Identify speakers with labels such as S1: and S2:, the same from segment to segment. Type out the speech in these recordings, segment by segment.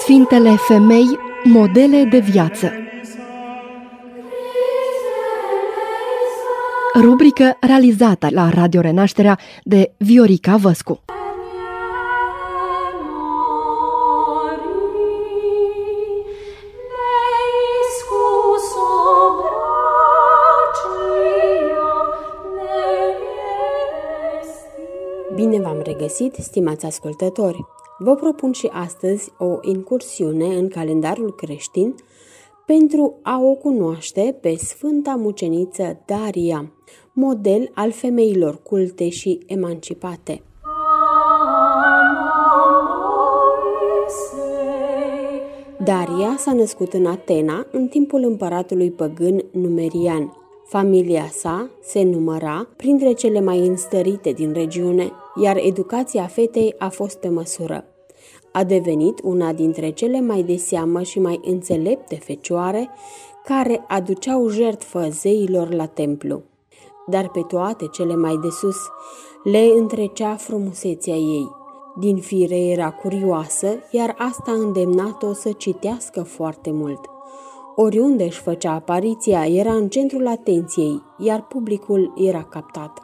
S1: Sfintele femei, modele de viață. Rubrică realizată la Radio Renașterea de Viorica Văscu
S2: v-am regăsit, stimați ascultători! Vă propun și astăzi o incursiune în calendarul creștin pentru a o cunoaște pe Sfânta Muceniță Daria, model al femeilor culte și emancipate. Daria s-a născut în Atena în timpul împăratului păgân Numerian. Familia sa se număra printre cele mai înstărite din regiune, iar educația fetei a fost pe măsură. A devenit una dintre cele mai de seamă și mai înțelepte fecioare care aduceau jertfă zeilor la templu. Dar pe toate cele mai de sus le întrecea frumusețea ei. Din fire era curioasă, iar asta a îndemnat-o să citească foarte mult. Oriunde își făcea apariția, era în centrul atenției, iar publicul era captat.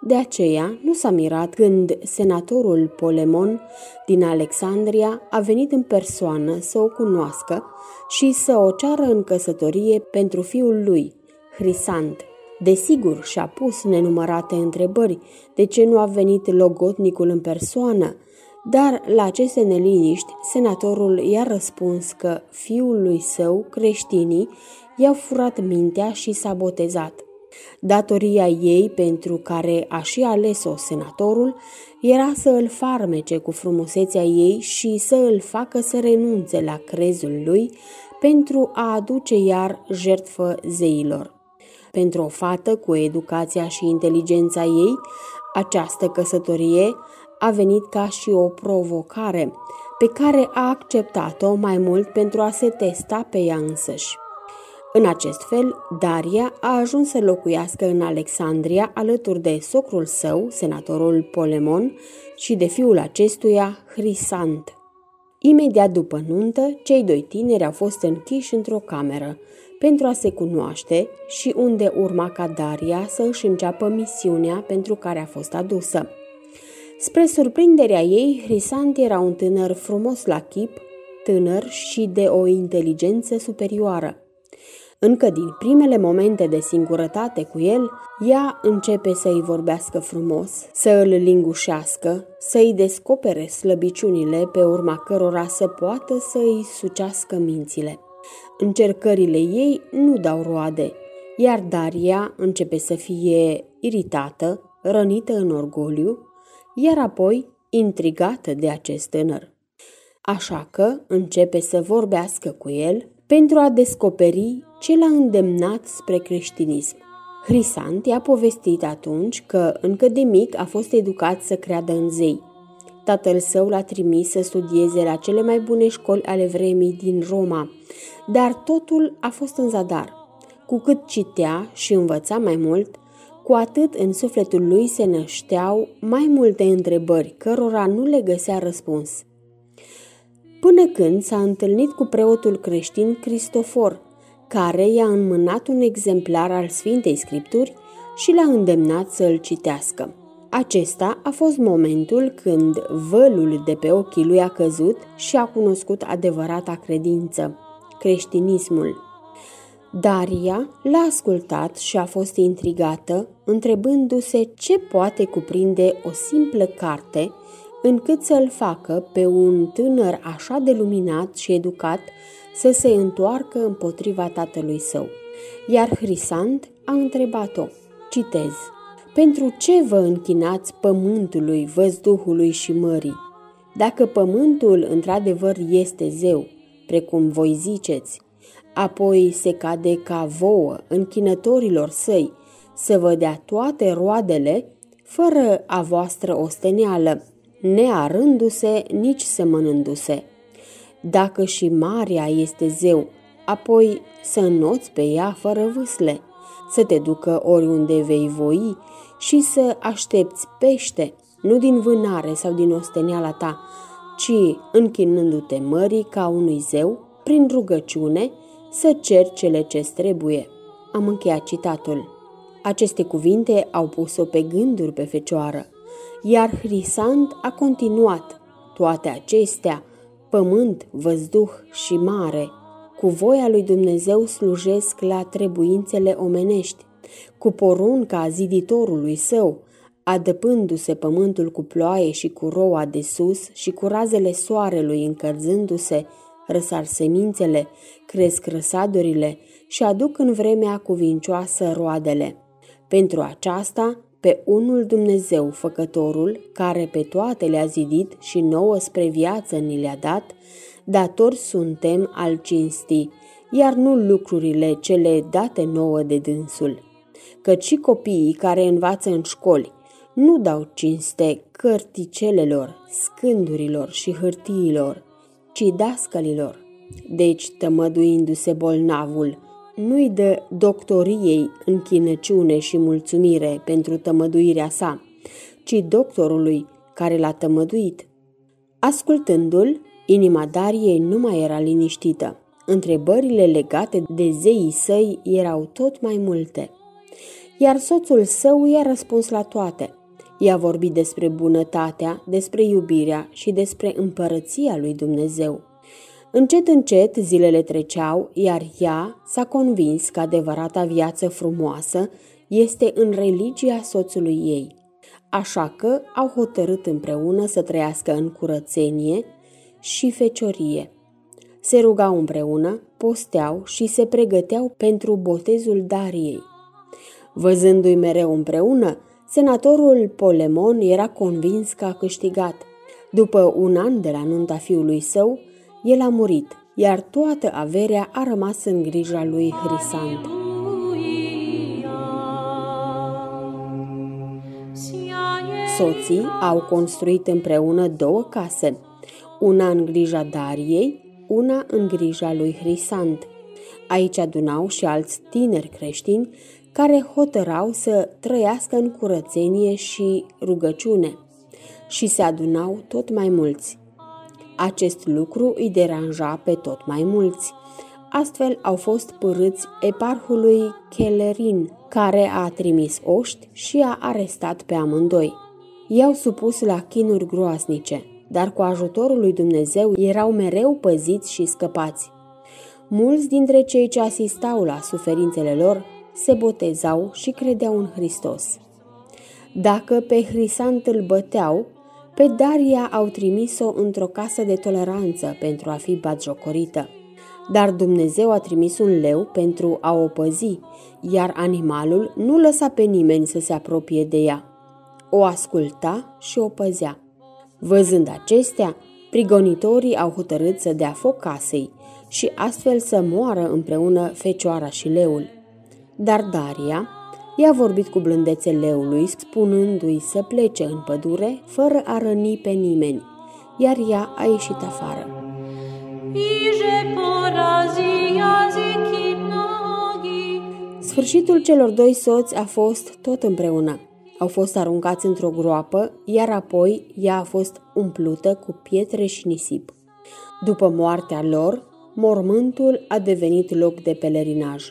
S2: De aceea nu s-a mirat când senatorul Polemon din Alexandria a venit în persoană să o cunoască și să o ceară în căsătorie pentru fiul lui, Hrisant. Desigur, și-a pus nenumărate întrebări de ce nu a venit logotnicul în persoană, dar la aceste neliniști, senatorul i-a răspuns că fiul lui său, creștinii, i-au furat mintea și s-a botezat. Datoria ei, pentru care a și ales-o senatorul, era să îl farmece cu frumusețea ei și să îl facă să renunțe la crezul lui pentru a aduce iar jertfă zeilor. Pentru o fată cu educația și inteligența ei, această căsătorie a venit ca și o provocare pe care a acceptat-o mai mult pentru a se testa pe ea însăși. În acest fel, Daria a ajuns să locuiască în Alexandria alături de socrul său, senatorul Polemon, și de fiul acestuia, Hrisant. Imediat după nuntă, cei doi tineri au fost închiși într-o cameră pentru a se cunoaște și unde urma ca Daria să își înceapă misiunea pentru care a fost adusă. Spre surprinderea ei, Hrisant era un tânăr frumos la chip, tânăr și de o inteligență superioară. Încă din primele momente de singurătate cu el, ea începe să-i vorbească frumos, să îl lingușească, să-i descopere slăbiciunile pe urma cărora să poată să-i sucească mințile. Încercările ei nu dau roade, iar Daria începe să fie iritată, rănită în orgoliu, iar apoi intrigată de acest tânăr. Așa că începe să vorbească cu el pentru a descoperi ce l-a îndemnat spre creștinism. Hrisant i-a povestit atunci că încă de mic a fost educat să creadă în zei. Tatăl său l-a trimis să studieze la cele mai bune școli ale vremii din Roma, dar totul a fost în zadar. Cu cât citea și învăța mai mult, cu atât în sufletul lui se nășteau mai multe întrebări cărora nu le găsea răspuns. Până când s-a întâlnit cu preotul creștin Cristofor, care i-a înmânat un exemplar al Sfintei Scripturi și l-a îndemnat să îl citească. Acesta a fost momentul când vălul de pe ochii lui a căzut și a cunoscut adevărata credință, creștinismul. Daria l-a ascultat și a fost intrigată, întrebându-se ce poate cuprinde o simplă carte încât să-l facă pe un tânăr așa de luminat și educat să se întoarcă împotriva tatălui său. Iar Hrisant a întrebat-o, citez, Pentru ce vă închinați pământului, văzduhului și mării? Dacă pământul într-adevăr este zeu, precum voi ziceți, apoi se cade ca vouă închinătorilor săi să vă dea toate roadele, fără a voastră osteneală, nearându-se, nici semănându-se. Dacă și Maria este zeu, apoi să înnoți pe ea fără vâsle, să te ducă oriunde vei voi, și să aștepți pește, nu din vânare sau din osteniala ta, ci închinându-te mării ca unui zeu, prin rugăciune, să cer cele ce trebuie. Am încheiat citatul. Aceste cuvinte au pus-o pe gânduri pe fecioară, iar Hrisant a continuat. Toate acestea, pământ, văzduh și mare, cu voia lui Dumnezeu slujesc la trebuințele omenești, cu porunca ziditorului său, adăpându-se pământul cu ploaie și cu roa de sus și cu razele soarelui încălzându-se, răsar semințele, cresc răsadurile și aduc în vremea cuvincioasă roadele. Pentru aceasta, pe unul Dumnezeu, făcătorul, care pe toate le-a zidit și nouă spre viață ni le-a dat, datori suntem al cinstii, iar nu lucrurile cele date nouă de dânsul. Căci și copiii care învață în școli nu dau cinste cărticelelor, scândurilor și hârtiilor, ci dascălilor. Deci, tămăduindu-se bolnavul, nu-i dă doctoriei închinăciune și mulțumire pentru tămăduirea sa, ci doctorului care l-a tămăduit. Ascultându-l, inima Dariei nu mai era liniștită. Întrebările legate de zeii săi erau tot mai multe. Iar soțul său i-a răspuns la toate. I-a vorbit despre bunătatea, despre iubirea și despre împărăția lui Dumnezeu. Încet, încet, zilele treceau, iar ea s-a convins că adevărata viață frumoasă este în religia soțului ei. Așa că au hotărât împreună să trăiască în curățenie și feciorie. Se rugau împreună, posteau și se pregăteau pentru botezul Dariei. Văzându-i mereu împreună, senatorul Polemon era convins că a câștigat. După un an de la nunta fiului său, el a murit, iar toată averea a rămas în grija lui Hrisant. Soții au construit împreună două case, una în grija Dariei, una în grija lui Hrisant. Aici adunau și alți tineri creștini care hotărau să trăiască în curățenie și rugăciune și se adunau tot mai mulți. Acest lucru îi deranja pe tot mai mulți. Astfel au fost părâți eparhului Kellerin, care a trimis oști și a arestat pe amândoi. I-au supus la chinuri groasnice, dar cu ajutorul lui Dumnezeu erau mereu păziți și scăpați. Mulți dintre cei ce asistau la suferințele lor se botezau și credeau în Hristos. Dacă pe Hrisant îl băteau, pe Daria au trimis-o într-o casă de toleranță pentru a fi batjocorită. Dar Dumnezeu a trimis un leu pentru a o păzi, iar animalul nu lăsa pe nimeni să se apropie de ea. O asculta și o păzea. Văzând acestea, prigonitorii au hotărât să dea foc casei și astfel să moară împreună fecioara și leul. Dar Daria, I-a vorbit cu blândețe leului, spunându-i să plece în pădure, fără a răni pe nimeni, iar ea a ieșit afară. Sfârșitul celor doi soți a fost tot împreună. Au fost aruncați într-o groapă, iar apoi ea a fost umplută cu pietre și nisip. După moartea lor, mormântul a devenit loc de pelerinaj.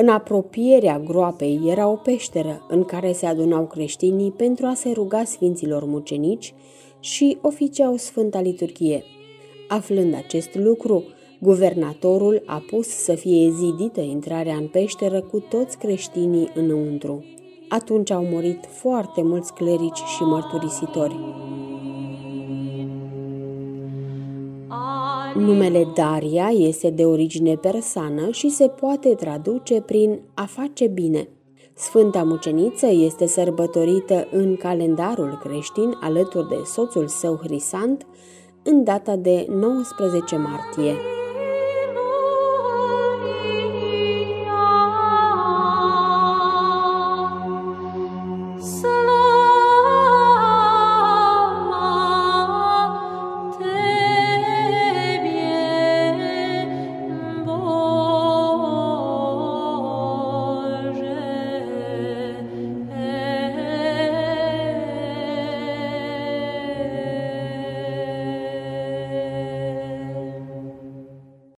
S2: În apropierea groapei era o peșteră în care se adunau creștinii pentru a se ruga sfinților mucenici și oficiau Sfânta Liturghie. Aflând acest lucru, guvernatorul a pus să fie zidită intrarea în peșteră cu toți creștinii înăuntru. Atunci au murit foarte mulți clerici și mărturisitori. Numele Daria este de origine persană și se poate traduce prin a face bine. Sfânta Muceniță este sărbătorită în calendarul creștin alături de soțul său Hrisant în data de 19 martie.